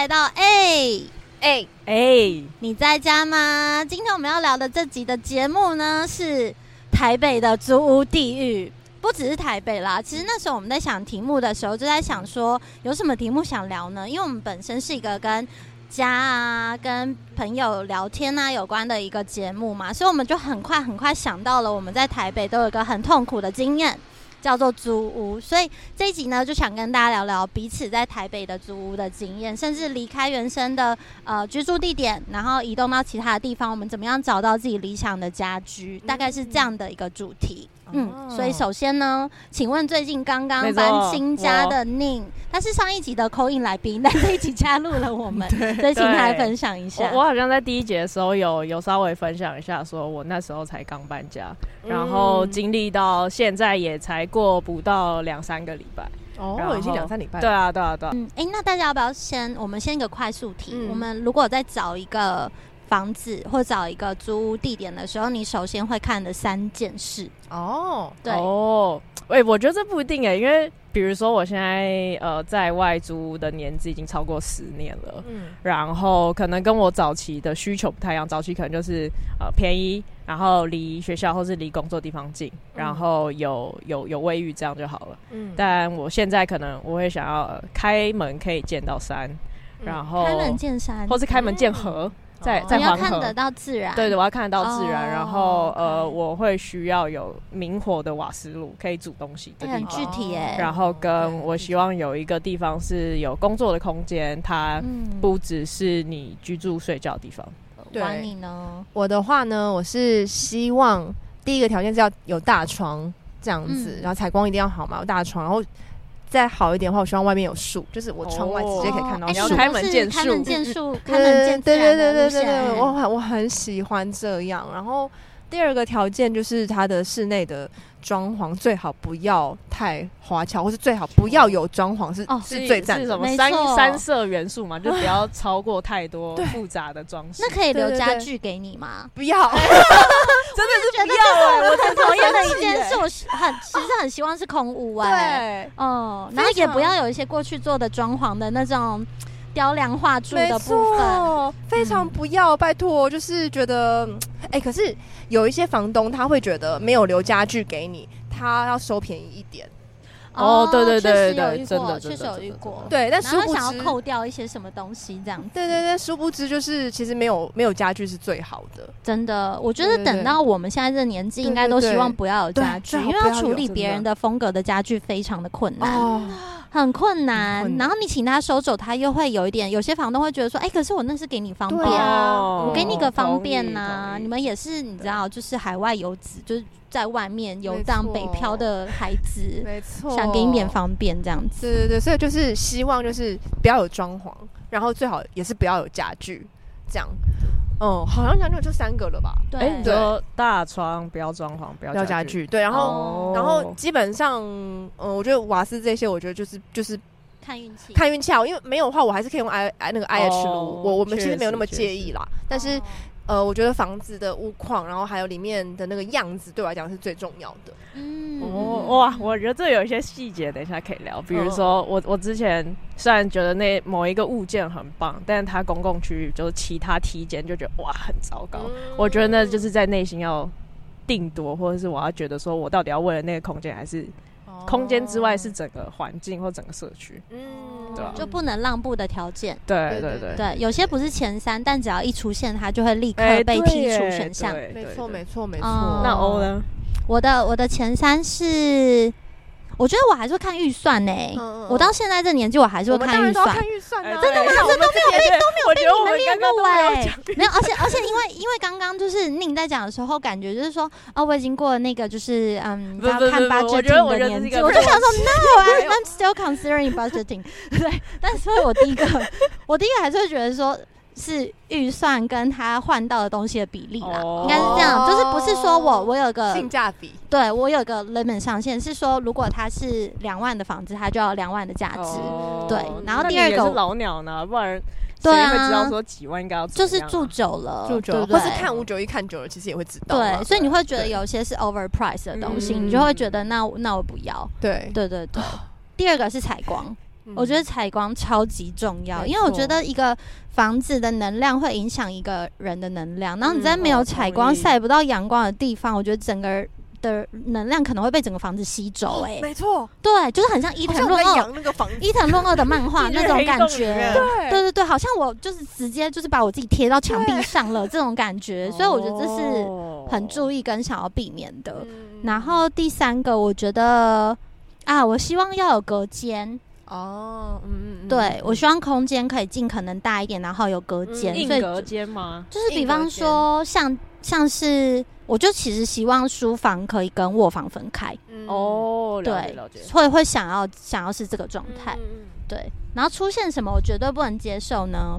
来到哎哎哎，你在家吗？今天我们要聊的这集的节目呢，是台北的租屋地狱。不只是台北啦，其实那时候我们在想题目的时候，就在想说有什么题目想聊呢？因为我们本身是一个跟家啊、跟朋友聊天啊有关的一个节目嘛，所以我们就很快很快想到了我们在台北都有一个很痛苦的经验。叫做租屋，所以这一集呢，就想跟大家聊聊彼此在台北的租屋的经验，甚至离开原生的呃居住地点，然后移动到其他的地方，我们怎么样找到自己理想的家居，大概是这样的一个主题。嗯，所以首先呢，请问最近刚刚搬新家的宁，他是上一集的 call in 来宾，但这一集加入了我们，所以请他来分享一下。我，我好像在第一节的时候有有稍微分享一下，说我那时候才刚搬家，嗯、然后经历到现在也才过不到两三个礼拜。哦，已经两三礼拜。对啊，对啊，对啊。嗯，哎、欸，那大家要不要先？我们先一个快速题，嗯、我们如果再找一个。房子或找一个租屋地点的时候，你首先会看的三件事。哦，对。哦，哎、欸，我觉得这不一定哎，因为比如说我现在呃在外租的年纪已经超过十年了，嗯，然后可能跟我早期的需求不太一样，早期可能就是呃便宜，然后离学校或是离工作地方近，嗯、然后有有有卫浴这样就好了，嗯，但我现在可能我会想要、呃、开门可以见到山，嗯、然后开门见山，或是开门见河。嗯在在黄河，看得到自然。对对，我要看得到自然。然后呃，我会需要有明火的瓦斯炉，可以煮东西的地方。很具体耶。然后跟我希望有一个地方是有工作的空间，它不只是你居住睡觉的地方。对，你呢？我的话呢，我是希望第一个条件是要有大床这样子，然后采光一定要好嘛，有大床，然后。再好一点的话，我希望外面有树，就是我窗外直接可以看到树。你要开门见树，开门见树，开门见对对对对对对，我很我很喜欢这样。然后第二个条件就是它的室内的装潢最好不要太花俏，或是最好不要有装潢是是最赞的。什么三三色元素嘛，就不要超过太多复杂的装饰。那可以留家具给你吗？不要。真的是觉得这是我很讨厌的一件事，我很其实很希望是空屋哎，对，嗯，然后也不要有一些过去做的装潢的那种雕梁画柱的部分，非常不要，拜托，就是觉得，哎，可是有一些房东他会觉得没有留家具给你，他要收便宜一点。哦，对对对对，真的确实有遇过。对，但殊不知想要扣掉一些什么东西这样子。对对对，殊不知就是其实没有没有家具是最好的。真的，我觉得等到我们现在这个年纪，应该都希望不要有家具，因为要处理别人的风格的家具非常的困难，很困难。然后你请他收走，他又会有一点，有些房东会觉得说，哎，可是我那是给你方便，我给你个方便呐。你们也是，你知道，就是海外游子，就是。在外面游荡北漂的孩子，没错，想给你点方便这样子。对对对，所以就是希望就是不要有装潢，然后最好也是不要有家具，这样。嗯，好像讲究就三个了吧？对，你说大窗不要装潢，不要家具。对，然后然后基本上，嗯，我觉得瓦斯这些，我觉得就是就是看运气，看运气啊。因为没有的话，我还是可以用 I I 那个 I H 炉，我我们其实没有那么介意啦，但是。呃，我觉得房子的屋况，然后还有里面的那个样子，对我来讲是最重要的。嗯，哦，哇，我觉得这有一些细节，等一下可以聊。比如说，我我之前虽然觉得那某一个物件很棒，但是它公共区域就是其他梯间就觉得哇很糟糕。嗯、我觉得那就是在内心要定夺，或者是我要觉得说我到底要为了那个空间，还是空间之外是整个环境或整个社区。嗯。对就不能让步的条件。对对对对，有些不是前三，但只要一出现，它就会立刻被剔除选项。没错没错没错。那欧呢？我的我的前三是，我觉得我还是会看预算呢。我到现在这年纪，我还是会看预算。真的吗？这都没有被都没有被你们列入哎。没有，而且而且因为因为刚刚就是宁在讲的时候，感觉就是说，哦，我已经过了那个就是嗯，要看 budgeting 的年纪，我就想说，No，I'm I'm still considering budgeting。对，但是我第一个，我第一个还是会觉得说。是预算跟他换到的东西的比例啦，应该是这样，就是不是说我我有个性价比，对我有个 limit 上限，是说如果它是两万的房子，它就要两万的价值，对。然后第二个是老鸟呢，不然谁会知道说几万应该要就是住久了，住久了，或是看五九一看久了，其实也会知道。对，所以你会觉得有些是 overprice 的东西，你就会觉得那那我不要。对，对对对。第二个是采光。我觉得采光超级重要，因为我觉得一个房子的能量会影响一个人的能量。然后你在没有采光、晒不到阳光的地方，我觉得整个的能量可能会被整个房子吸走。哎，没错，对，就是很像伊藤润二那个房，伊藤润二的漫画 那种感觉。对，对对对，好像我就是直接就是把我自己贴到墙壁上了这种感觉。所以我觉得这是很注意跟想要避免的。然后第三个，我觉得啊，我希望要有隔间。哦，嗯嗯，对，我希望空间可以尽可能大一点，然后有隔间，硬隔间吗？就是比方说像像是，我就其实希望书房可以跟卧房分开。哦，对，会会想要想要是这个状态。对，然后出现什么我绝对不能接受呢？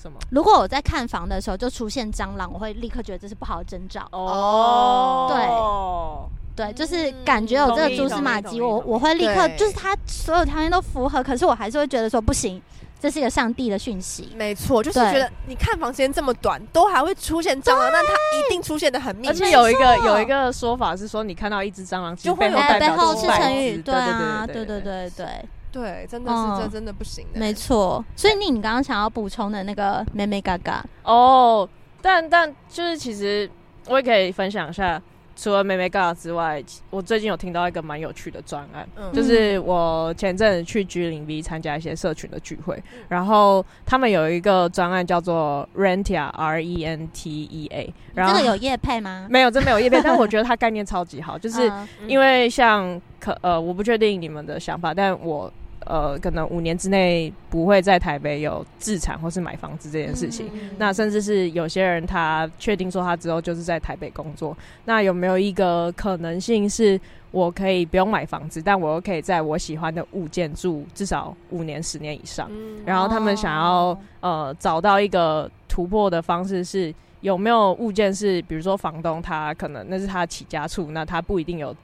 什么？如果我在看房的时候就出现蟑螂，我会立刻觉得这是不好的征兆。哦，对。对，就是感觉有这个蛛丝马迹，我我会立刻就是他所有条件都符合，可是我还是会觉得说不行，这是一个上帝的讯息。没错，就是觉得你看房时间这么短，都还会出现蟑螂，那它一定出现的很密。而且有一个有一个说法是说，你看到一只蟑螂，就会有背后是成语。对啊，对对对对对，真的是这真的不行。没错，所以你你刚刚想要补充的那个妹妹嘎嘎哦，但但就是其实我也可以分享一下。除了眉眉角角之外，我最近有听到一个蛮有趣的专案，嗯、就是我前阵子去 G 零 V 参加一些社群的聚会，嗯、然后他们有一个专案叫做 Rentia R E N T E A，然后这个有叶配吗？没有，这没有叶配，但我觉得它概念超级好，就是因为像可呃，我不确定你们的想法，但我。呃，可能五年之内不会在台北有自产或是买房子这件事情。嗯、那甚至是有些人他确定说他之后就是在台北工作。那有没有一个可能性是我可以不用买房子，但我又可以在我喜欢的物件住至少五年、十年以上？嗯、然后他们想要呃找到一个突破的方式是有没有物件是，比如说房东他可能那是他起家处，那他不一定有。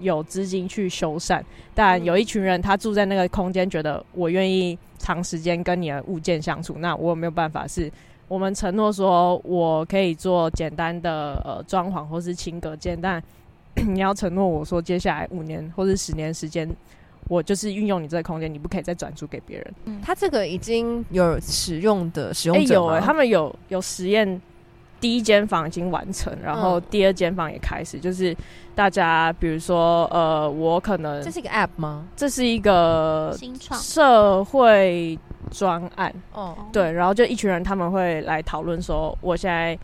有资金去修缮，但有一群人他住在那个空间，觉得我愿意长时间跟你的物件相处，那我有没有办法？是我们承诺说我可以做简单的呃装潢或是轻隔间，但 你要承诺我说接下来五年或是十年时间，我就是运用你这个空间，你不可以再转租给别人。嗯，他这个已经有使用的使用者、欸、有哎、欸，他们有有实验。第一间房已经完成，然后第二间房也开始。嗯、就是大家，比如说，呃，我可能这是一个 App 吗？这是一个社会专案。哦，对，然后就一群人他们会来讨论说，我现在。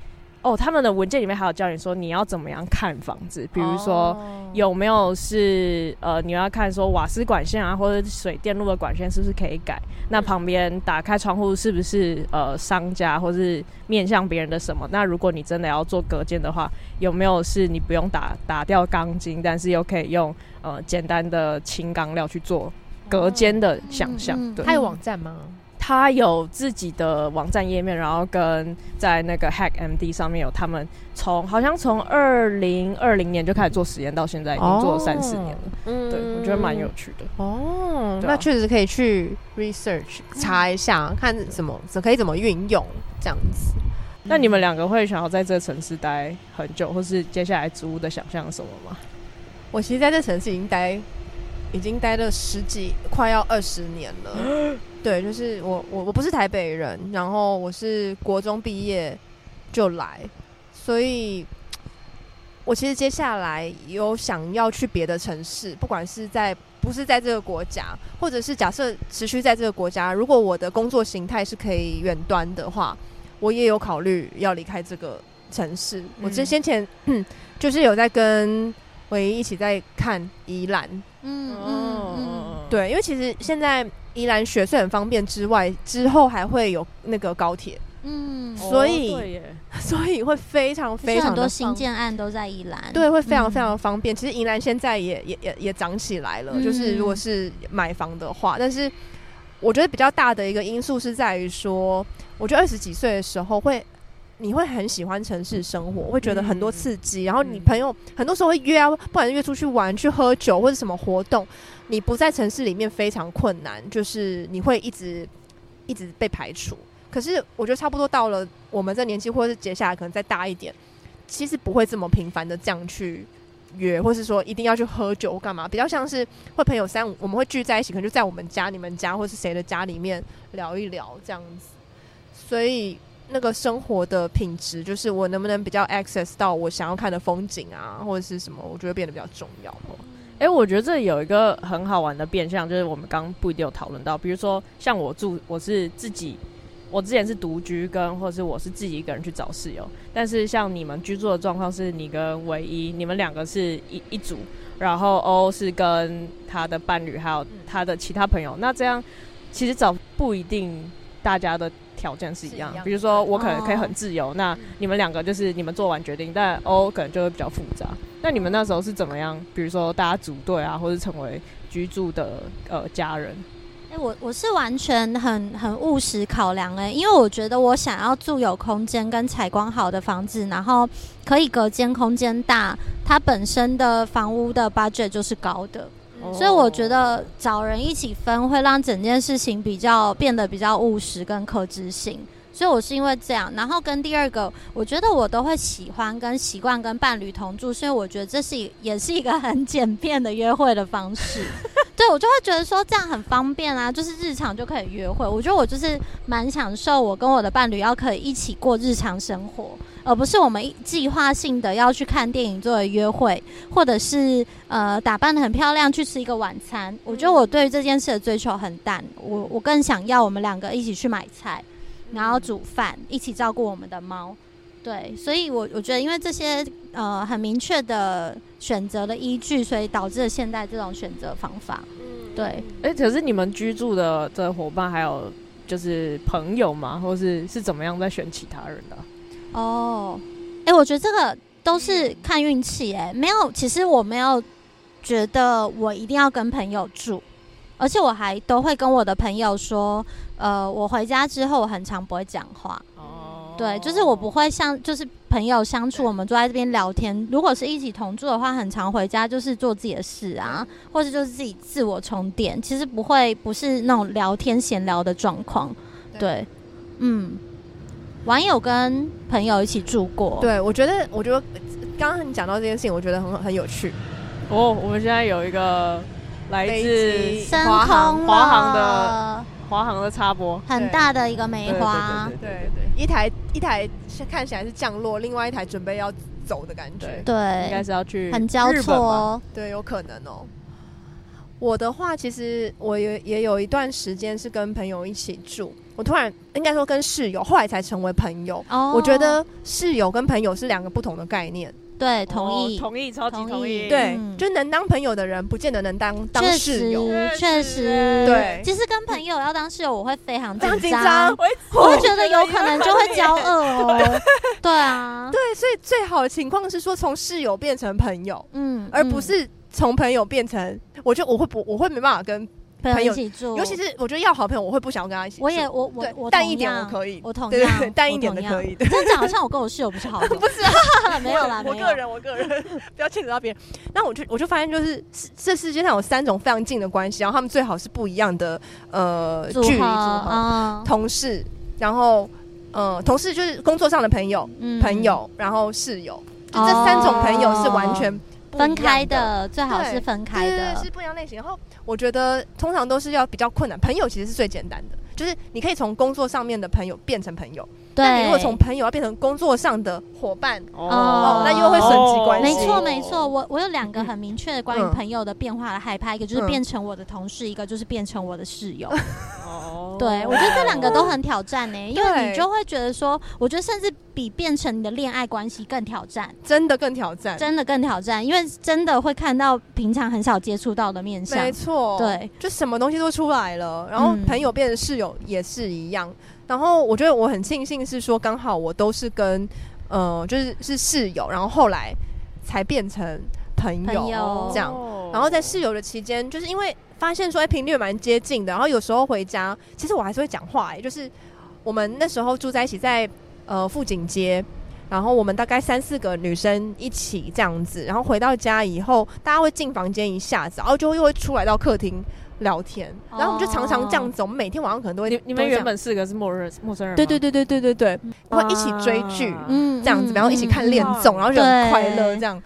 哦，他们的文件里面还有教你说你要怎么样看房子，比如说有没有是呃，你要看说瓦斯管线啊，或者水电路的管线是不是可以改？那旁边打开窗户是不是呃商家或是面向别人的什么？那如果你真的要做隔间的话，有没有是你不用打打掉钢筋，但是又可以用呃简单的轻钢料去做隔间的想象？对，还有网站吗？他有自己的网站页面，然后跟在那个 Hack MD 上面有他们从好像从二零二零年就开始做实验，到现在已经做了三四年了。嗯，对，我觉得蛮有趣的。哦，那确实可以去 research 查一下，看怎么怎可以怎么运用这样子。那你们两个会想要在这个城市待很久，或是接下来租屋的想象什么吗？我其实在这城市已经待已经待了十几快要二十年了。对，就是我我我不是台北人，然后我是国中毕业就来，所以，我其实接下来有想要去别的城市，不管是在不是在这个国家，或者是假设持续在这个国家，如果我的工作形态是可以远端的话，我也有考虑要离开这个城市。嗯、我之先前 就是有在跟唯一一起在看宜兰，嗯嗯嗯，对，因为其实现在。宜兰学是很方便之外，之后还会有那个高铁，嗯，所以、哦、所以会非常非常很多新建案都在宜兰，对，会非常非常方便。嗯、其实宜兰现在也也也也涨起来了，嗯、就是如果是买房的话，但是我觉得比较大的一个因素是在于说，我觉得二十几岁的时候会。你会很喜欢城市生活，会觉得很多刺激，嗯、然后你朋友很多时候会约啊，不管是约出去玩、去喝酒或者什么活动，你不在城市里面非常困难，就是你会一直一直被排除。可是我觉得差不多到了我们这年纪，或者是接下来可能再大一点，其实不会这么频繁的这样去约，或是说一定要去喝酒干嘛，比较像是会朋友三五，我们会聚在一起，可能就在我们家、你们家，或是谁的家里面聊一聊这样子。所以那个生活的品质，就是我能不能比较 access 到我想要看的风景啊，或者是什么，我觉得变得比较重要。哎、欸，我觉得这有一个很好玩的变相，就是我们刚不一定有讨论到，比如说像我住，我是自己。我之前是独居跟，或是我是自己一个人去找室友。但是像你们居住的状况是，你跟唯一，你们两个是一一组，然后欧是跟他的伴侣还有他的其他朋友。那这样其实找不一定大家的条件是一样。比如说我可能可以很自由，哦、那你们两个就是你们做完决定，但欧可能就会比较复杂。那你们那时候是怎么样？比如说大家组队啊，或是成为居住的呃家人？我我是完全很很务实考量哎，因为我觉得我想要住有空间跟采光好的房子，然后可以隔间空间大，它本身的房屋的 budget 就是高的，所以我觉得找人一起分会让整件事情比较变得比较务实跟可执行。所以我是因为这样，然后跟第二个，我觉得我都会喜欢跟习惯跟伴侣同住，所以我觉得这是也是一个很简便的约会的方式。对，我就会觉得说这样很方便啊，就是日常就可以约会。我觉得我就是蛮享受我跟我的伴侣要可以一起过日常生活，而不是我们计划性的要去看电影作为约会，或者是呃打扮得很漂亮去吃一个晚餐。我觉得我对于这件事的追求很淡，我我更想要我们两个一起去买菜。然后煮饭，一起照顾我们的猫，对，所以我我觉得，因为这些呃很明确的选择的依据，所以导致了现在这种选择方法。嗯，对。哎，可是你们居住的这伙伴还有就是朋友吗？或是是怎么样在选其他人的？哦，哎，我觉得这个都是看运气。哎，没有，其实我没有觉得我一定要跟朋友住。而且我还都会跟我的朋友说，呃，我回家之后我很常不会讲话。哦，对，就是我不会像就是朋友相处，我们坐在这边聊天。如果是一起同住的话，很常回家就是做自己的事啊，或者就是自己自我充电。其实不会不是那种聊天闲聊的状况。对，嗯，网友跟朋友一起住过。对，我觉得，我觉得刚刚你讲到这件事情，我觉得很很有趣。哦，我们现在有一个。来自华航，华航的华航的插播，很大的一个梅花，对对，一台一台看起来是降落，另外一台准备要走的感觉，对，应该是要去很交错哦，对，有可能哦。我的话，其实我也也有一段时间是跟朋友一起住，我突然应该说跟室友，后来才成为朋友。哦，我觉得室友跟朋友是两个不同的概念。对，同意，哦、同意，超级同意。对，嗯、就能当朋友的人，不见得能当当室友。确实，对。其实跟朋友要当室友，我会非常紧张，我会觉得有可能就会交恶哦。对啊，对，所以最好的情况是说，从室友变成朋友，嗯，而不是从朋友变成，我就我会不，我会没办法跟。朋友一起住，尤其是我觉得要好朋友，我会不想要跟他一起住。我也我我我淡一点我可以，我同样淡一点的可以。这样讲好像我跟我室友不是好朋友，不是啊，没有啦，我个人我个人不要牵扯到别人。那我就我就发现，就是这世界上有三种非常近的关系，然后他们最好是不一样的呃距离组合，同事，然后呃同事就是工作上的朋友，朋友，然后室友，就这三种朋友是完全。分开的最好是分开的，是不一样类型。然后我觉得通常都是要比较困难。朋友其实是最简单的，就是你可以从工作上面的朋友变成朋友。对，那你如果从朋友要变成工作上的伙伴，哦，那又会损级关系。没错没错，我我有两个很明确的关于朋友的变化的害怕，一个就是变成我的同事，一个就是变成我的室友。哦，对，我觉得这两个都很挑战呢，因为你就会觉得说，我觉得甚至。比变成你的恋爱关系更挑战，真的更挑战，真的更挑战，因为真的会看到平常很少接触到的面相。没错，对，就什么东西都出来了，然后朋友变成室友也是一样。嗯、然后我觉得我很庆幸是说，刚好我都是跟呃，就是是室友，然后后来才变成朋友，朋友这样。然后在室友的期间，就是因为发现说，哎，频率蛮接近的。然后有时候回家，其实我还是会讲话，哎，就是我们那时候住在一起，在。呃，富锦街，然后我们大概三四个女生一起这样子，然后回到家以后，大家会进房间一下子，然后就又会出来到客厅聊天，然后我们就常常这样子，我们每天晚上可能都会。你你们原本四个是陌生陌生人？对对对对对对对，会一起追剧，嗯，这样子，然后一起看恋综，然后就很快乐这样。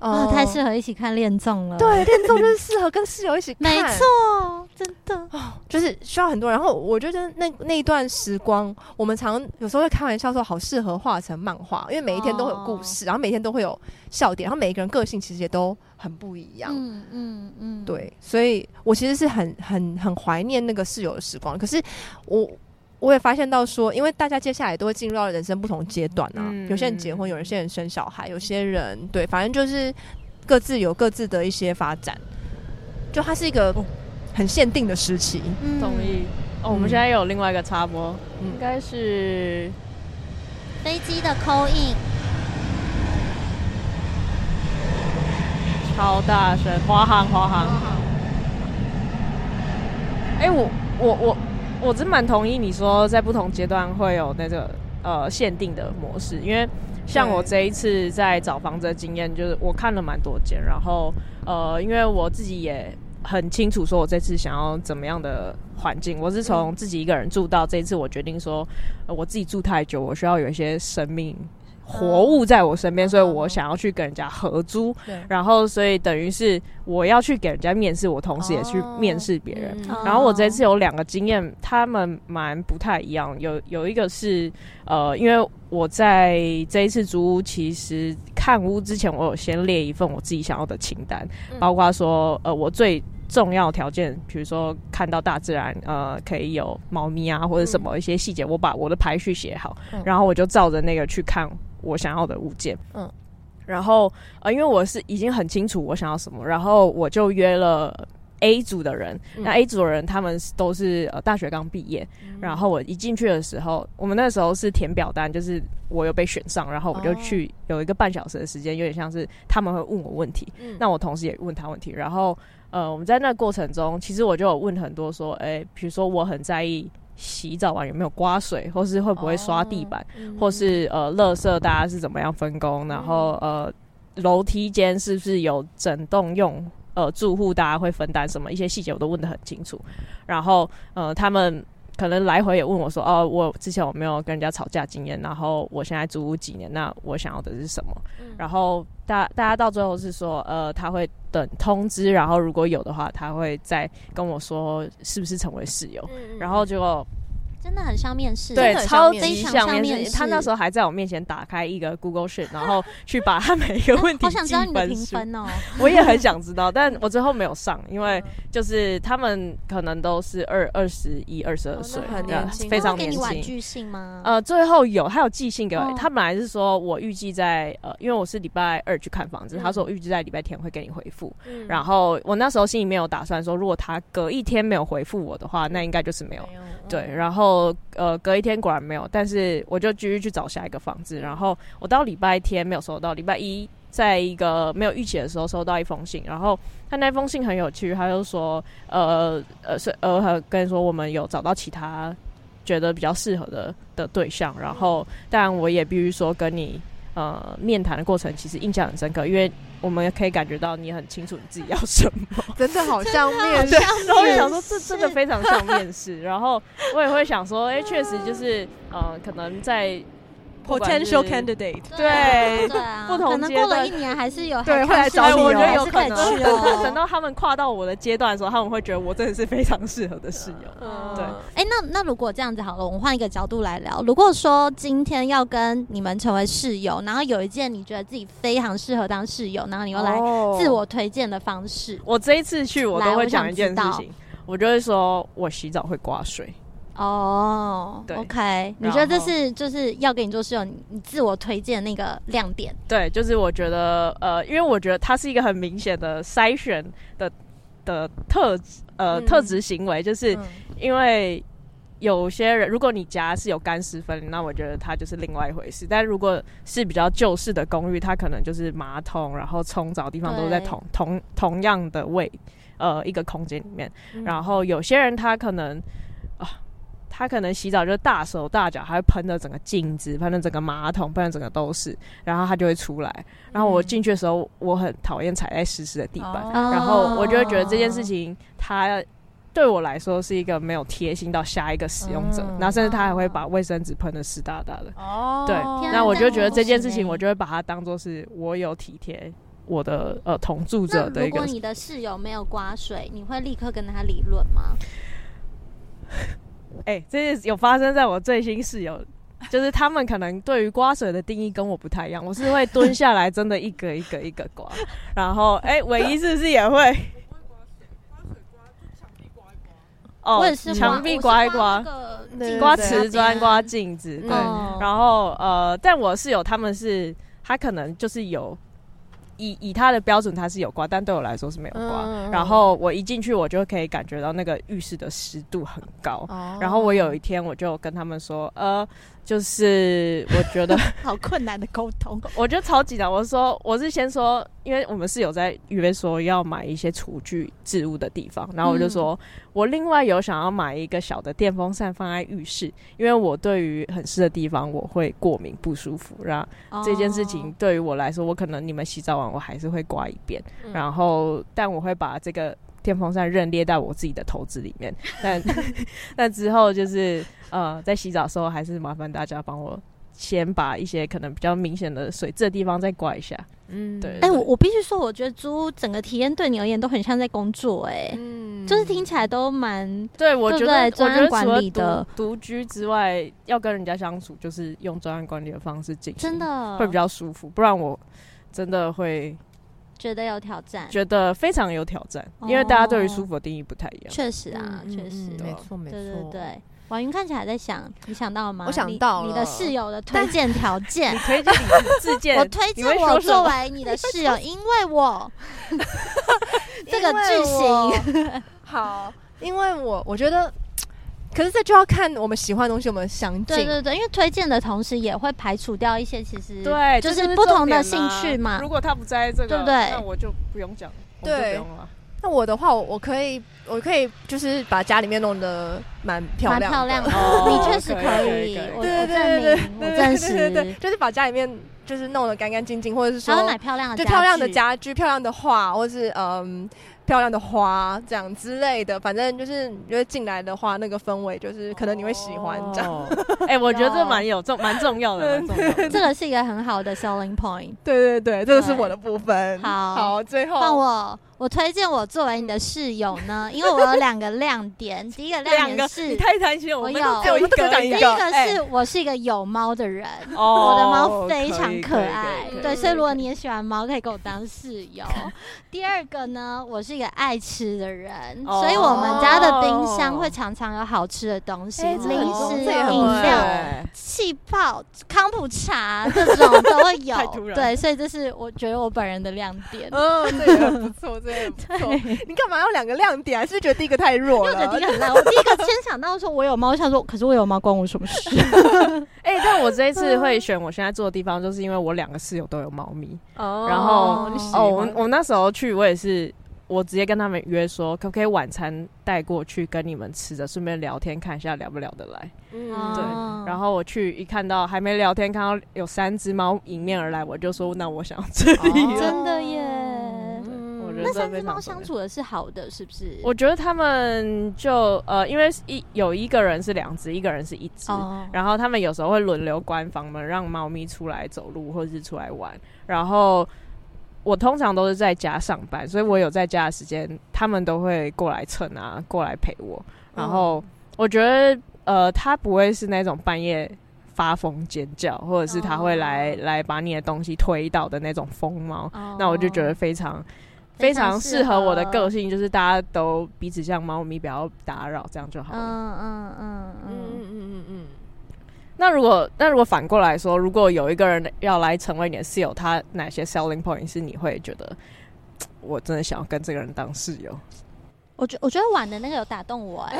哦，太适合一起看恋综了。对，恋综就是适合跟室友一起看。没错，真的哦，就是需要很多人。然后我觉得那那一段时光，我们常有时候会开玩笑说，好适合画成漫画，因为每一天都会有故事，然后每天都会有笑点，然后每一个人个性其实也都很不一样。嗯嗯嗯，对，所以我其实是很很很怀念那个室友的时光。可是我。我也发现到说，因为大家接下来都会进入到人生不同阶段啊，嗯、有些人结婚，有些人生小孩，有些人对，反正就是各自有各自的一些发展，就它是一个很限定的时期。嗯、同意。哦，我们现在有另外一个插播，嗯、应该是飞机的 call in，超大声，华航，华航。哎、欸，我我我。我真蛮同意你说，在不同阶段会有那个呃限定的模式，因为像我这一次在找房子的经验，就是我看了蛮多间，然后呃，因为我自己也很清楚，说我这次想要怎么样的环境。我是从自己一个人住到这一次，我决定说，呃，我自己住太久，我需要有一些生命。活物在我身边，所以我想要去跟人家合租，然后所以等于是我要去给人家面试，我同时也去面试别人。然后我这次有两个经验，他们蛮不太一样。有有一个是呃，因为我在这一次租屋，其实看屋之前，我有先列一份我自己想要的清单，包括说呃，我最重要条件，比如说看到大自然，呃，可以有猫咪啊或者什么一些细节，我把我的排序写好，然后我就照着那个去看。我想要的物件，嗯，然后呃，因为我是已经很清楚我想要什么，然后我就约了 A 组的人。嗯、那 A 组的人他们都是呃大学刚毕业，嗯、然后我一进去的时候，我们那时候是填表单，就是我有被选上，然后我就去有一个半小时的时间，有点像是他们会问我问题，嗯、那我同时也问他问题，然后呃，我们在那过程中，其实我就有问很多说，哎，比如说我很在意。洗澡完有没有刮水，或是会不会刷地板，哦、或是呃，垃圾大家是怎么样分工？嗯、然后呃，楼梯间是不是有整栋用？呃，住户大家会分担什么？一些细节我都问得很清楚。然后呃，他们可能来回也问我说：“哦，我之前我没有跟人家吵架经验？然后我现在租屋几年？那我想要的是什么？”嗯、然后大大家到最后是说：“呃，他会等通知，然后如果有的话，他会再跟我说是不是成为室友。嗯”然后就。真的很像面试，对，超级像面试。他那时候还在我面前打开一个 Google Sheet，然后 去把他每一个问题 好想知道你的评分哦。我也很想知道，但我最后没有上，因为就是他们可能都是二二十一、二十二岁，很年轻，非常年轻。婉拒信吗？呃，最后有，他有寄信给我。他本来是说我预计在呃，因为我是礼拜二去看房子，他说我预计在礼拜天会给你回复。然后我那时候心里面有打算说，如果他隔一天没有回复我的话，那应该就是没有。对，然后呃，隔一天果然没有，但是我就继续去找下一个房子。然后我到礼拜天没有收到，礼拜一在一个没有预期的时候收到一封信。然后他那封信很有趣，他就说呃呃是呃跟你说我们有找到其他觉得比较适合的的对象。然后当然我也必须说跟你呃面谈的过程其实印象很深刻，因为。我们可以感觉到你很清楚你自己要什么，真的好像面试。然后我想说，这真的非常像面试。然后我也会想说，哎，确实就是，呃，可能在。Potential candidate，对，不同可能过了一年还是有，对，会来找你，我觉得有可能。等 等到他们跨到我的阶段的时候，他们会觉得我真的是非常适合的室友。对，哎，那那如果这样子好了，我们换一个角度来聊。如果说今天要跟你们成为室友，然后有一件你觉得自己非常适合当室友，然后你又来自我推荐的方式，我这一次去我都会讲一件事情，我就会说我洗澡会挂水。哦、oh, 对，OK，你觉得这是就是要给你做室友，你自我推荐那个亮点？对，就是我觉得呃，因为我觉得它是一个很明显的筛选的的特质呃、嗯、特质行为，就是因为有些人如果你家是有干湿分离，那我觉得它就是另外一回事。但如果是比较旧式的公寓，它可能就是马桶，然后冲澡地方都在同同同样的位呃一个空间里面，嗯、然后有些人他可能啊。他可能洗澡就大手大脚，还会喷的整个镜子，喷的整个马桶，喷的整个都是，然后他就会出来。然后我进去的时候，我很讨厌踩在湿湿的地板，嗯、然后我就会觉得这件事情，他对我来说是一个没有贴心到下一个使用者，然后甚至他还会把卫生纸喷的湿哒哒的。哦，对，那我就觉得这件事情，我就会把它当做是我有体贴我的呃同住者的一个。如果你的室友没有刮水，你会立刻跟他理论吗？哎、欸，这是有发生在我最新室友，就是他们可能对于刮水的定义跟我不太一样。我是会蹲下来，真的一个一个一个刮。然后，哎、欸，唯一是不是也会？哦，墙壁刮一刮，刮瓷砖、刮镜子，对。然后，呃，但我室友他们是，他可能就是有。以以他的标准，他是有刮，但对我来说是没有刮。嗯、然后我一进去，我就可以感觉到那个浴室的湿度很高。哦、然后我有一天，我就跟他们说，呃。就是我觉得 好困难的沟通，我觉得超级难。我说我是先说，因为我们是有在约说要买一些厨具置物的地方，然后我就说、嗯、我另外有想要买一个小的电风扇放在浴室，因为我对于很湿的地方我会过敏不舒服。然后这件事情对于我来说，我可能你们洗澡完我还是会刮一遍，嗯、然后但我会把这个。电风扇认列在我自己的投资里面，但 那之后就是呃，在洗澡的时候还是麻烦大家帮我先把一些可能比较明显的水渍的地方再刮一下。嗯，对，对。哎、欸，我我必须说，我觉得租整个体验对你而言都很像在工作、欸，哎，嗯，就是听起来都蛮对。我觉得专案管理的独居之外，要跟人家相处，就是用专案管理的方式进行，真的会比较舒服。不然我真的会。觉得有挑战，觉得非常有挑战，因为大家对于舒服的定义不太一样。确实啊，确实，没错，没错。对对对，婉云看起来在想，你想到了吗？我想到你的室友的推荐条件，你推荐你自荐。我推荐我作为你的室友，因为我 这个句型 好，因为我我觉得。可是这就要看我们喜欢的东西有没有相近。对对对，因为推荐的同时也会排除掉一些其实对，就是不同的兴趣嘛。如果他不在这个，对不对？那我就不用讲，对，不用了。那我的话，我可以，我可以就是把家里面弄得蛮漂亮，漂亮的。你确实可以，我证明，我证实，对对，就是把家里面就是弄得干干净净，或者是说买漂亮的，就漂亮的家具、漂亮的画，或是嗯。漂亮的花这样之类的，反正就是你觉得进来的话，那个氛围就是可能你会喜欢这样。哎，我觉得这蛮有重蛮重要的，这个是一个很好的 selling point。对对对，这个是我的部分。好，好，最后换我。我推荐我作为你的室友呢，因为我有两个亮点。第一个亮点是，你太贪心，我有，我们都讲一个。第一个是我是一个有猫的人，我的猫非常可爱，对，所以如果你也喜欢猫，可以跟我当室友。第二个呢，我是一个爱吃的人，所以我们家的冰箱会常常有好吃的东西，零食、饮料、气泡、康普茶这种都 会有。对，所以这是我觉得我本人的亮点。嗯，这个不错。对，你干嘛要两个亮点？还是觉得第一个太弱了？我觉得第一个很烂。我第一个先想到说，我有猫，想说，可是我有猫关我什么事？哎、欸，但我这一次会选我现在住的地方，就是因为我两个室友都有猫咪。哦，然后哦，我我那时候去，我也是，我直接跟他们约说，可不可以晚餐带过去跟你们吃着，顺便聊天，看一下聊不聊得来。嗯，对。然后我去一看到还没聊天，看到有三只猫迎面而来，我就说，那我想要这里。哦、真的耶。那三只猫相处的是好的，是不是？我觉得他们就呃，因为一有一个人是两只，一个人是一只，oh. 然后他们有时候会轮流关房门，让猫咪出来走路或者是出来玩。然后我通常都是在家上班，所以我有在家的时间，他们都会过来蹭啊，过来陪我。然后我觉得呃，他不会是那种半夜发疯尖叫，或者是他会来、oh. 来把你的东西推倒的那种疯猫。Oh. 那我就觉得非常。非常适合我的个性，就是大家都彼此像猫咪，不要打扰，这样就好了。嗯嗯嗯嗯嗯嗯嗯。那如果那如果反过来说，如果有一个人要来成为你的室友，他哪些 selling point 是你会觉得 我真的想要跟这个人当室友？我觉我觉得晚的那个有打动我，哎，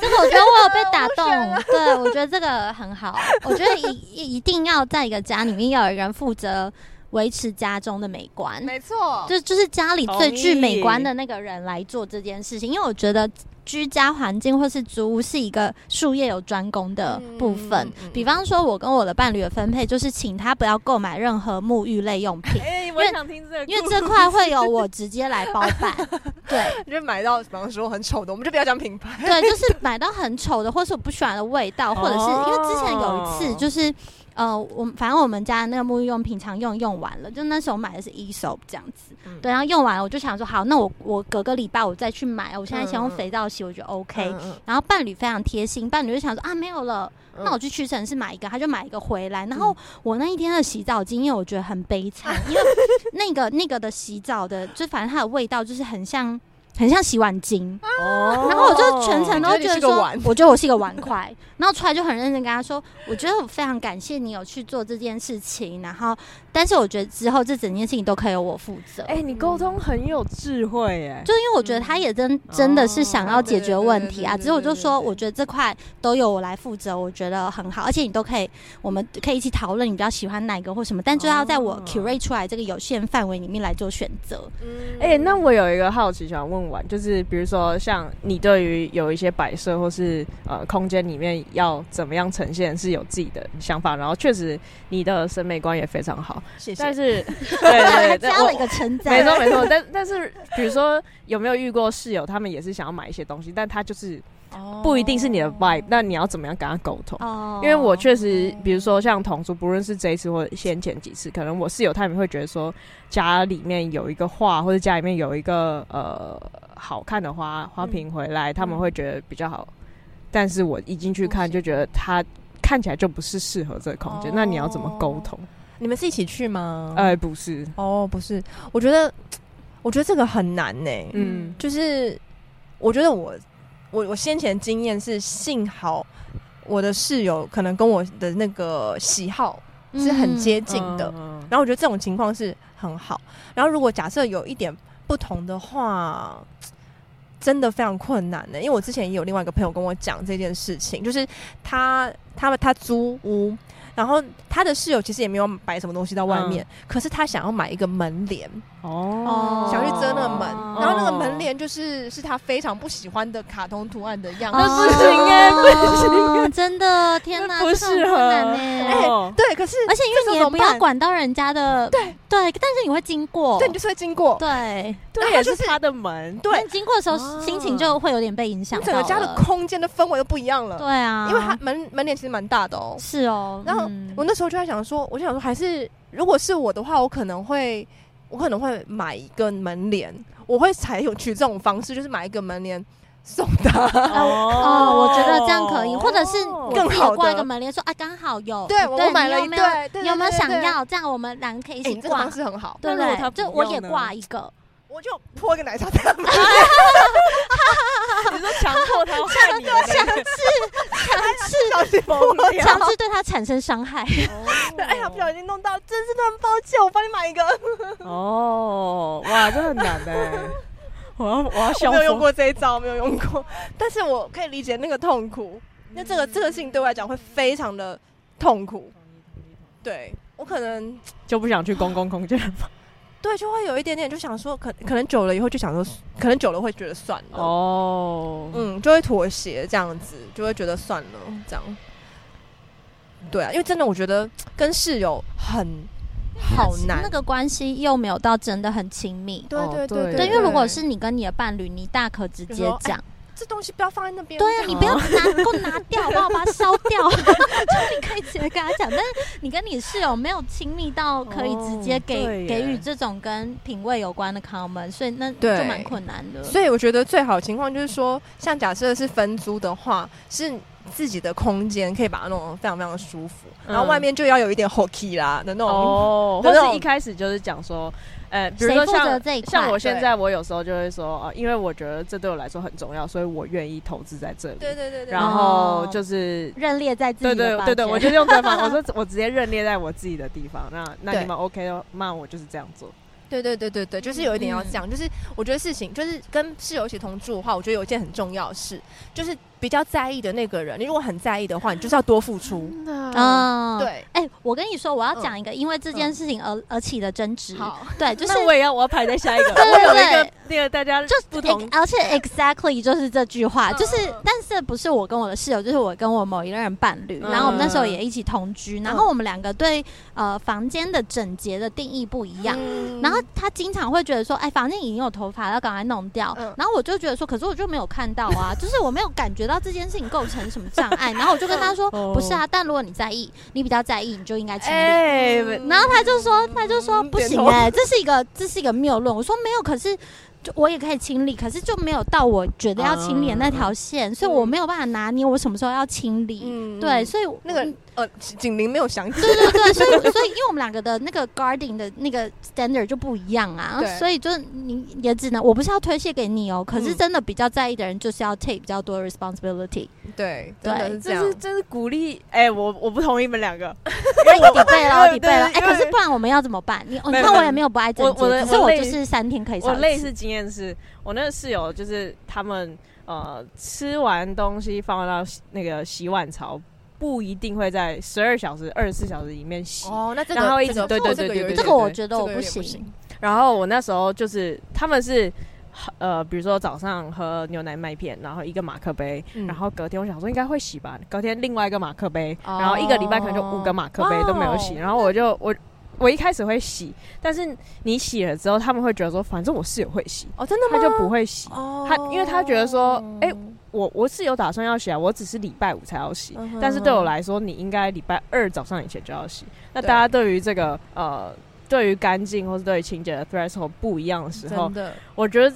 这个我觉得我有被打动。对，我觉得这个很好。我觉得一一定要在一个家里面要有一个人负责。维持家中的美观，没错，就就是家里最具美观的那个人来做这件事情，因为我觉得居家环境或是租屋是一个术业有专攻的部分。比方说，我跟我的伴侣的分配就是请他不要购买任何沐浴类用品，哎，我想听这个，因为这块会有我直接来包办。对，就买到比方说很丑的，我们就不要讲品牌。对，就是买到很丑的，或是我不喜欢的味道，或者是因为之前有一次就是。呃，我反正我们家的那个沐浴用品常用用完了，就那时候买的是 Aesop 这样子，嗯、对，然后用完了我就想说，好，那我我隔个礼拜我再去买，我现在先用肥皂洗，我觉得 OK。然后伴侣非常贴心，伴侣就想说啊，没有了，那我去屈臣氏买一个，他就买一个回来。然后我那一天的洗澡经验，我觉得很悲惨，因为那个那个的洗澡的，就反正它的味道就是很像。很像洗碗巾，然后我就全程都觉得说，我觉得我是一个碗筷，然后出来就很认真跟他说，我觉得我非常感谢你有去做这件事情，然后，但是我觉得之后这整件事情都可以由我负责。哎，你沟通很有智慧哎，就因为我觉得他也真真的是想要解决问题啊，只是我就说，我觉得这块都由我来负责，我觉得很好，而且你都可以，我们可以一起讨论你比较喜欢哪个或什么，但就要在我 curate 出来这个有限范围里面来做选择。哎，那我有一个好奇想问。就是比如说，像你对于有一些摆设或是呃空间里面要怎么样呈现，是有自己的想法，然后确实你的审美观也非常好。谢谢。但是，对对对，加了一个称赞。没错没错，但但是，比如说有没有遇过室友，他们也是想要买一些东西，但他就是。不一定是你的 vibe，那你要怎么样跟他沟通？哦，因为我确实，比如说像同桌，不论是这一次或先前几次，可能我室友他们会觉得说，家里面有一个画，或者家里面有一个呃好看的花花瓶回来，他们会觉得比较好。但是我一进去看，就觉得它看起来就不是适合这个空间。那你要怎么沟通？你们是一起去吗？哎，不是。哦，不是。我觉得，我觉得这个很难呢。嗯，就是我觉得我。我我先前经验是，幸好我的室友可能跟我的那个喜好是很接近的，嗯、然后我觉得这种情况是很好。然后如果假设有一点不同的话，真的非常困难的，因为我之前也有另外一个朋友跟我讲这件事情，就是他他们他租屋。然后他的室友其实也没有摆什么东西到外面，嗯、可是他想要买一个门帘哦，想去遮那个门，哦、然后那个门帘就是是他非常不喜欢的卡通图案的样子，那、哦、不行哎，不行，真的天哪，不适合。哎，对，可是而且因为你也不要管到人家的，对。对，但是你会经过，对，你就是会经过，对。对也是他的门，对，经过的时候心情就会有点被影响，整个家的空间的氛围都不一样了。对啊，因为他门门帘其实蛮大的哦。是哦，然后我那时候就在想说，我就想说，还是如果是我的话，我可能会，我可能会买一个门帘，我会采用取这种方式，就是买一个门帘送他。哦，我觉得这样可以，或者是更好挂一个门帘，说啊，刚好有，对我买了一对，有没有想要？这样我们两个可以一起挂，这个方式很好，对不对？就我也挂一个。我就泼一个奶茶在他们，你说强迫他，强强制强制强制对他产生伤害。对，哎呀，不小心弄到，真是很抱歉，我帮你买一个。哦，哇，这很难 哎！我要我要笑。没有用过这一招，没有用过，但是我可以理解那个痛苦。那这个这个事情对我来讲会非常的痛苦。对，我可能就不想去公共空间了。对，就会有一点点，就想说，可可能久了以后就想说，可能久了会觉得算了哦，嗯，就会妥协这样子，就会觉得算了这样。对啊，因为真的，我觉得跟室友很好难，那个关系又没有到真的很亲密。对对对对，因为如果是你跟你的伴侣，你大可直接讲。这东西不要放在那边。对啊，你不要拿，给我拿掉，帮我把它烧掉。就你可以直接跟他讲，但是你跟你室友没有亲密到可以直接给给予这种跟品味有关的 comment，所以那就蛮困难的。所以我觉得最好的情况就是说，像假设是分租的话，是自己的空间可以把它弄得非常非常的舒服，然后外面就要有一点 hokey 啦的那种，哦，或者一开始就是讲说。呃，比如说像像我现在，我有时候就会说，哦，因为我觉得这对我来说很重要，所以我愿意投资在这里。对对对对。然后就是认列在自己的对对对对，我就用这方，我说我直接认列在我自己的地方。那那你们 OK 的，那我就是这样做。对对对对对，就是有一点要讲，就是我觉得事情就是跟室友一起同住的话，我觉得有一件很重要的事，就是。比较在意的那个人，你如果很在意的话，你就是要多付出。嗯，对。哎，我跟你说，我要讲一个因为这件事情而而起的争执。好，对，就是我也要，我要排在下一个。对对对，那个大家就不同，而且 exactly 就是这句话，就是，但是不是我跟我的室友，就是我跟我某一个人伴侣，然后我们那时候也一起同居，然后我们两个对呃房间的整洁的定义不一样，然后。他经常会觉得说，哎，房间已经有头发，要赶快弄掉。嗯、然后我就觉得说，可是我就没有看到啊，就是我没有感觉到这件事情构成什么障碍。然后我就跟他说，不是啊，但如果你在意，你比较在意，你就应该清理。欸、然后他就说，他就说不行哎、欸，这是一个这是一个谬论。我说没有，可是。我也可以清理，可是就没有到我觉得要清理的那条线，嗯、所以我没有办法拿捏我什么时候要清理。嗯、对，所以那个呃，警铃没有响起。对对对，所以所以因为我们两个的那个 guarding 的那个 standard 就不一样啊，所以就是你也只能，我不是要推卸给你哦，可是真的比较在意的人就是要 take 比较多 responsibility。对，真的是这样，这是这是鼓励。哎、欸，我我不同意你们两个，因为你背了，抵背了。哎，可是不然我们要怎么办？你你看我也没有不爱整洁，只是我就是三天可以。我类似经验是，我那个室友就是他们呃吃完东西放到那个洗碗槽，不一定会在十二小时、二十四小时里面洗。哦，那这个然后一直对对对对对，这个我觉得我不行。然后我那时候就是他们是。呃，比如说早上喝牛奶麦片，然后一个马克杯，嗯、然后隔天我想说应该会洗吧，隔天另外一个马克杯，哦、然后一个礼拜可能就五个马克杯都没有洗，哦、然后我就我我一开始会洗，但是你洗了之后，他们会觉得说，反正我室友会洗哦，真的吗？他就不会洗，哦、他因为他觉得说，哎、欸，我我是有打算要洗啊，我只是礼拜五才要洗，嗯、哼但是对我来说，你应该礼拜二早上以前就要洗。那大家对于这个呃，对于干净或是对于清洁的 threshold 不一样的时候，真的，我觉得。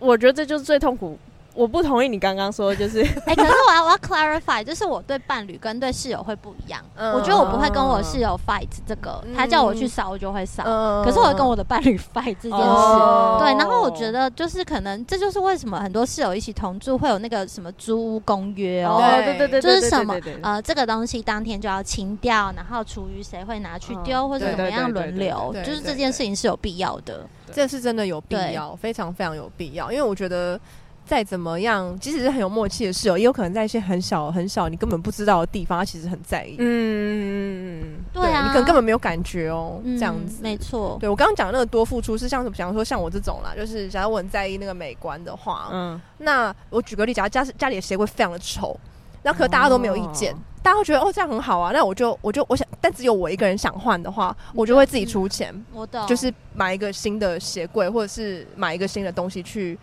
我觉得这就是最痛苦。我不同意你刚刚说，就是 哎，可是我要我要 clarify，就是我对伴侣跟对室友会不一样。我觉得我不会跟我室友 fight 这个，他叫我去扫我就会扫。可是我会跟我的伴侣 fight 这件事。对，然后我觉得就是可能这就是为什么很多室友一起同住会有那个什么租屋公约哦。对对对，就是什么呃，这个东西当天就要清掉，然后厨余谁会拿去丢或者怎么样轮流，就是这件事情是有必要的。这是真的有必要，非常非常有必要，因为我觉得。再怎么样，即使是很有默契的室友，也有可能在一些很小很小你根本不知道的地方，他其实很在意。嗯，对啊，你可能根本没有感觉哦，这样子。没错。对，我刚刚讲的那个多付出是像什么？比方说像我这种啦，就是假如我很在意那个美观的话，嗯，那我举个例，假如家家里的鞋柜非常的丑，那可能大家都没有意见，大家会觉得哦这样很好啊，那我就我就我想，但只有我一个人想换的话，我就会自己出钱，我懂，就是买一个新的鞋柜，或者是买一个新的东西去。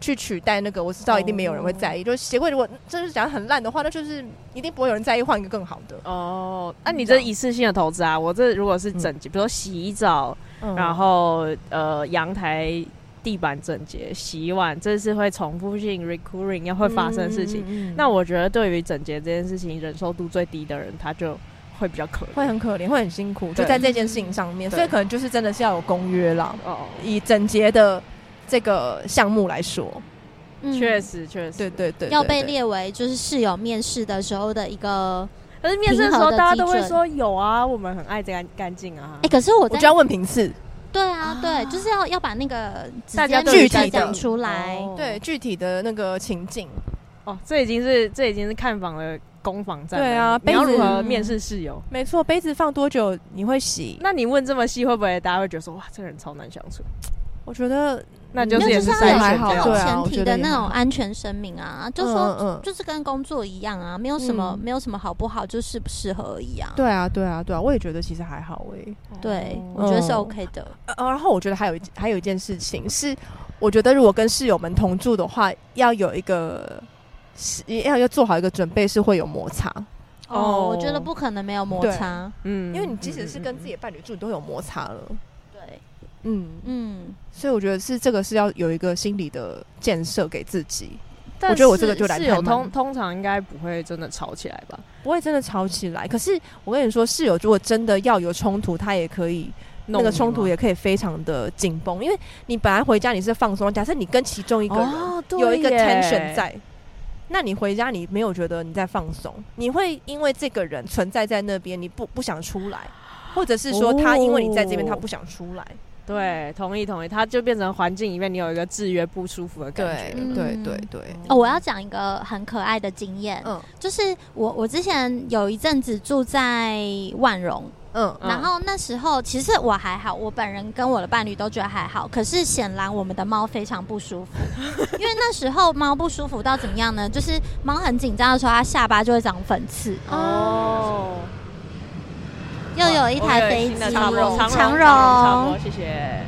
去取代那个，我知道一定没有人会在意。Oh. 就是鞋柜如果真是讲很烂的话，那就是一定不会有人在意，换一个更好的。哦，那你这一次性的投资啊？我这如果是整洁，嗯、比如说洗澡，嗯、然后呃阳台地板整洁、洗碗，这是会重复性 recurring 要会发生的事情。嗯、那我觉得对于整洁这件事情忍受度最低的人，他就会比较可怜，会很可怜，会很辛苦，就在这件事情上面。所以可能就是真的是要有公约了。哦，以整洁的。这个项目来说，确实确实，对对对，要被列为就是室友面试的时候的一个，可是面试的时候大家都会说有啊，我们很爱这干干净啊。哎，可是我我就要问频次，对啊，对，就是要要把那个大家具体讲出来，对具体的那个情境。哦，这已经是这已经是看房的攻防战。对啊，你要如何面试室友？没错，杯子放多久你会洗？那你问这么细，会不会大家会觉得说哇，这个人超难相处？我觉得。那就是也是筛选那种前提的那种安全声明啊，就说就是跟工作一样啊，没有什么没有什么好不好，就适不适合而已啊。对啊，对啊，对啊，我也觉得其实还好诶。对，我觉得是 OK 的。呃，然后我觉得还有一还有一件事情是，我觉得如果跟室友们同住的话，要有一个要要做好一个准备，是会有摩擦。哦，我觉得不可能没有摩擦。嗯，因为你即使是跟自己的伴侣住，都有摩擦了。嗯嗯，嗯，所以我觉得是这个是要有一个心理的建设给自己。但我觉得我这个就来室友通通常应该不会真的吵起来吧？不会真的吵起来。可是我跟你说，室友如果真的要有冲突，他也可以那个冲突也可以非常的紧绷，因为你本来回家你是放松，假设你跟其中一个人有一个 tension 在，哦、那你回家你没有觉得你在放松，你会因为这个人存在在那边，你不不想出来，或者是说他因为你在这边，他不想出来。对，同意同意，它就变成环境里面你有一个制约不舒服的感觉。对对对对。哦，我要讲一个很可爱的经验，嗯，就是我我之前有一阵子住在万荣，嗯，然后那时候其实我还好，我本人跟我的伴侣都觉得还好，可是显然我们的猫非常不舒服，因为那时候猫不舒服到怎么样呢？就是猫很紧张的时候，它下巴就会长粉刺。哦。又有一台飞机，长绒，谢谢。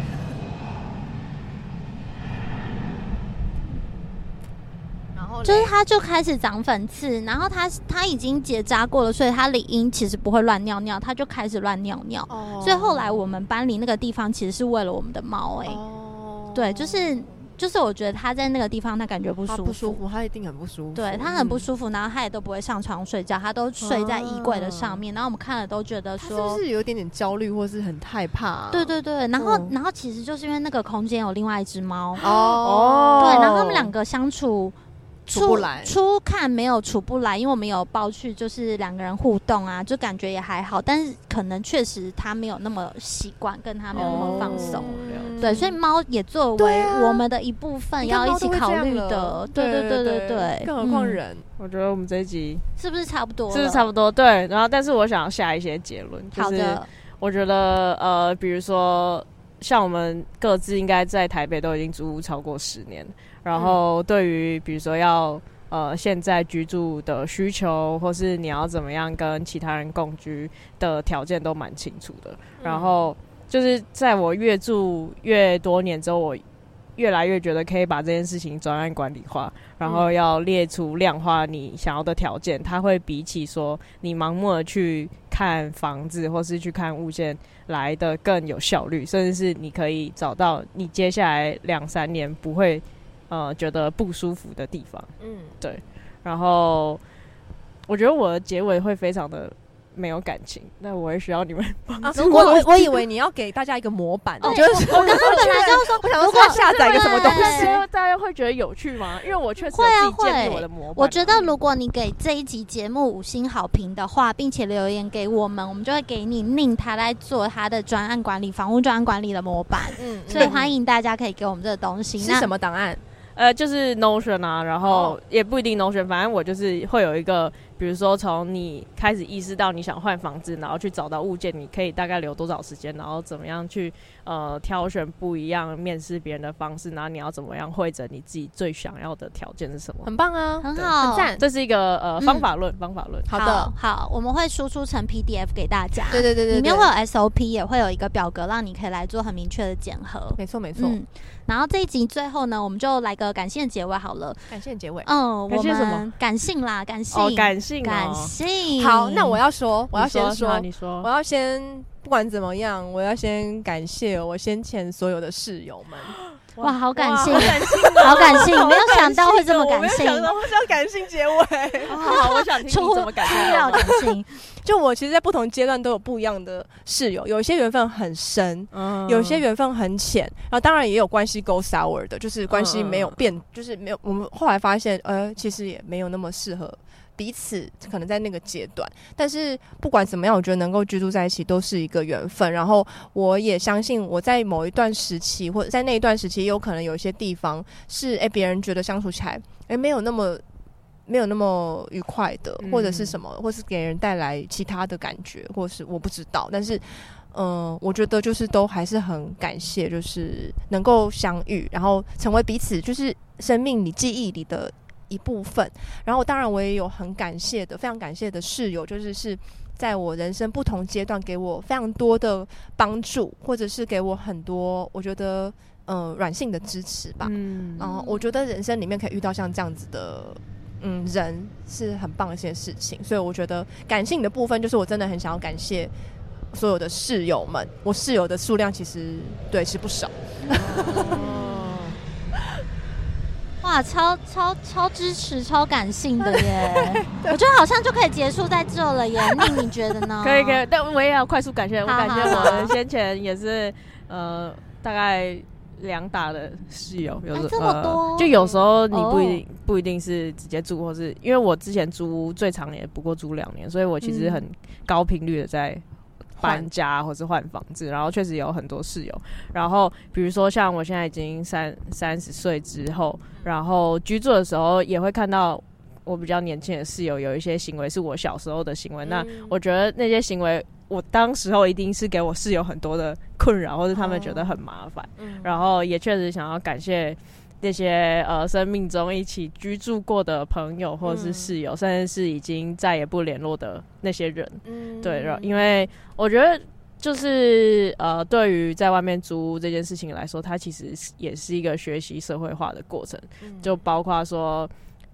然后就是它就开始长粉刺，然后它它已经结扎过了，所以它理应其实不会乱尿尿，它就开始乱尿尿。所以后来我们搬离那个地方，其实是为了我们的猫。哎，对，就是。就是我觉得他在那个地方，他感觉不舒服，不舒服，他一定很不舒服。对，他很不舒服，然后他也都不会上床睡觉，他都睡在衣柜的上面。然后我们看了都觉得说，是不是有一点点焦虑，或是很害怕啊？对对对，然后然后其实就是因为那个空间有另外一只猫哦，对，然后他们两个相处。出不来，初看没有处不来，因为我们有抱去，就是两个人互动啊，就感觉也还好。但是可能确实他没有那么习惯，跟他没有那么放松。哦、对，所以猫也作为我们的一部分，要一起考虑的。对对对对对，更何况人、嗯。我觉得我们这一集是不是差不多？是不是差不多？对。然后，但是我想要下一些结论。就是我觉得，呃，比如说，像我们各自应该在台北都已经租屋超过十年。然后，对于比如说要呃现在居住的需求，或是你要怎么样跟其他人共居的条件都蛮清楚的。嗯、然后就是在我越住越多年之后，我越来越觉得可以把这件事情专案管理化，然后要列出量化你想要的条件，它会比起说你盲目的去看房子或是去看物件来的更有效率，甚至是你可以找到你接下来两三年不会。呃，觉得不舒服的地方，嗯，对，然后我觉得我的结尾会非常的没有感情，那我也需要你们 帮助。我我我以为你要给大家一个模板，我觉得我刚刚本来就是说，我想说下载一个什么东西，大家会觉得有趣吗？因为我确实会啊会。我的模板，我觉得如果你给这一集节目五星好评的话，并且留言给我们，我们就会给你宁他来做他的专案管理、房屋专案管理的模板。嗯，所以欢迎大家可以给我们这个东西。是什么档案？呃，就是 Notion 啊，然后也不一定 Notion，反正我就是会有一个。比如说，从你开始意识到你想换房子，然后去找到物件，你可以大概留多少时间，然后怎么样去呃挑选不一样面试别人的方式，然后你要怎么样会诊你自己最想要的条件是什么？很棒啊，很好，很赞。这是一个呃方法论，方法论。好的，好，我们会输出成 PDF 给大家。对对对对，里面会有 SOP，也会有一个表格，让你可以来做很明确的检核。没错没错。嗯，然后这一集最后呢，我们就来个感谢结尾好了。感谢结尾。嗯，感谢什么？感性啦，感性。哦，感性，感性。好，那我要说，我要先说，你说，我要先不管怎么样，我要先感谢我先前所有的室友们。哇，好感性，好感性，没有想到会这么感性，我想到会感性结尾。好，我想听你怎么感性，要感性。就我其实，在不同阶段都有不一样的室友，有一些缘分很深，有些缘分很浅，然后当然也有关系 go sour 的，就是关系没有变，就是没有。我们后来发现，呃，其实也没有那么适合。彼此可能在那个阶段，但是不管怎么样，我觉得能够居住在一起都是一个缘分。然后我也相信，我在某一段时期或者在那一段时期，有可能有一些地方是诶，别人觉得相处起来诶，没有那么没有那么愉快的，或者是什么，或是给人带来其他的感觉，或是我不知道。但是嗯、呃，我觉得就是都还是很感谢，就是能够相遇，然后成为彼此，就是生命里记忆里的。一部分，然后当然我也有很感谢的，非常感谢的室友，就是是在我人生不同阶段给我非常多的帮助，或者是给我很多我觉得呃软性的支持吧。嗯，然后我觉得人生里面可以遇到像这样子的嗯人是很棒的一件事情，所以我觉得感性的部分就是我真的很想要感谢所有的室友们，我室友的数量其实对是不少。哇，超超超支持，超感性的耶！我觉得好像就可以结束在这了耶。那，你觉得呢？可以可以，但我也要快速感谢，我感谢我先前也是呃大概两打的室友，有这么多、呃，就有时候你不一定、哦、不一定是直接住，或是因为我之前租最长也不过租两年，所以我其实很高频率的在。搬家或是换房子，然后确实有很多室友。然后比如说像我现在已经三三十岁之后，然后居住的时候也会看到我比较年轻的室友有一些行为是我小时候的行为。嗯、那我觉得那些行为，我当时候一定是给我室友很多的困扰，或者他们觉得很麻烦。嗯、然后也确实想要感谢。这些呃，生命中一起居住过的朋友，或者是室友，嗯、甚至是已经再也不联络的那些人，嗯，对，然后因为我觉得就是呃，对于在外面租屋这件事情来说，它其实也是一个学习社会化的过程，嗯、就包括说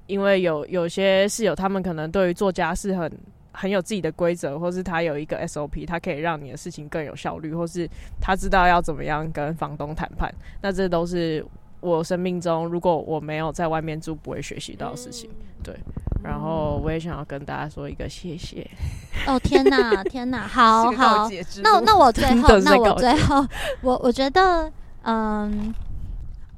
因为有有些室友，他们可能对于做家事很很有自己的规则，或是他有一个 SOP，他可以让你的事情更有效率，或是他知道要怎么样跟房东谈判。那这都是我生命中如果我没有在外面住，不会学习到的事情。对，然后我也想要跟大家说一个谢谢。哦天哪，天哪，好好，那那我最后，那我最后，我我觉得，嗯。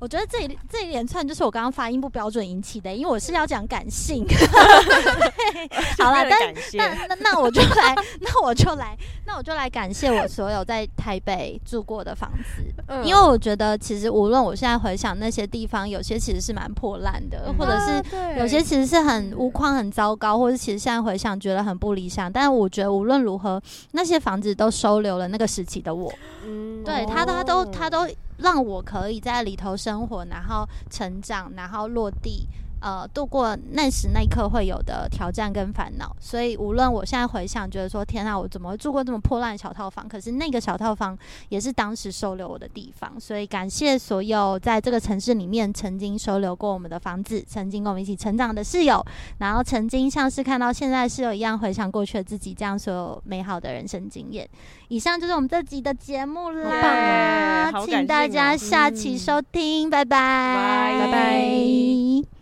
我觉得这一这一连串就是我刚刚发音不标准引起的，因为我是要讲感性。好了，但那那那我就来，那我就来，那我就来感谢我所有在台北住过的房子，嗯、因为我觉得其实无论我现在回想那些地方，有些其实是蛮破烂的，嗯、或者是有些其实是很屋况很糟糕，或者其实现在回想觉得很不理想。但是我觉得无论如何，那些房子都收留了那个时期的我。嗯，对他，他都他都。让我可以在里头生活，然后成长，然后落地。呃，度过那时那一刻会有的挑战跟烦恼，所以无论我现在回想，觉得说天啊，我怎么会住过这么破烂的小套房？可是那个小套房也是当时收留我的地方，所以感谢所有在这个城市里面曾经收留过我们的房子，曾经跟我们一起成长的室友，然后曾经像是看到现在室友一样回想过去的自己，这样所有美好的人生经验。以上就是我们这集的节目啦，请大家下期收听，拜拜，拜拜。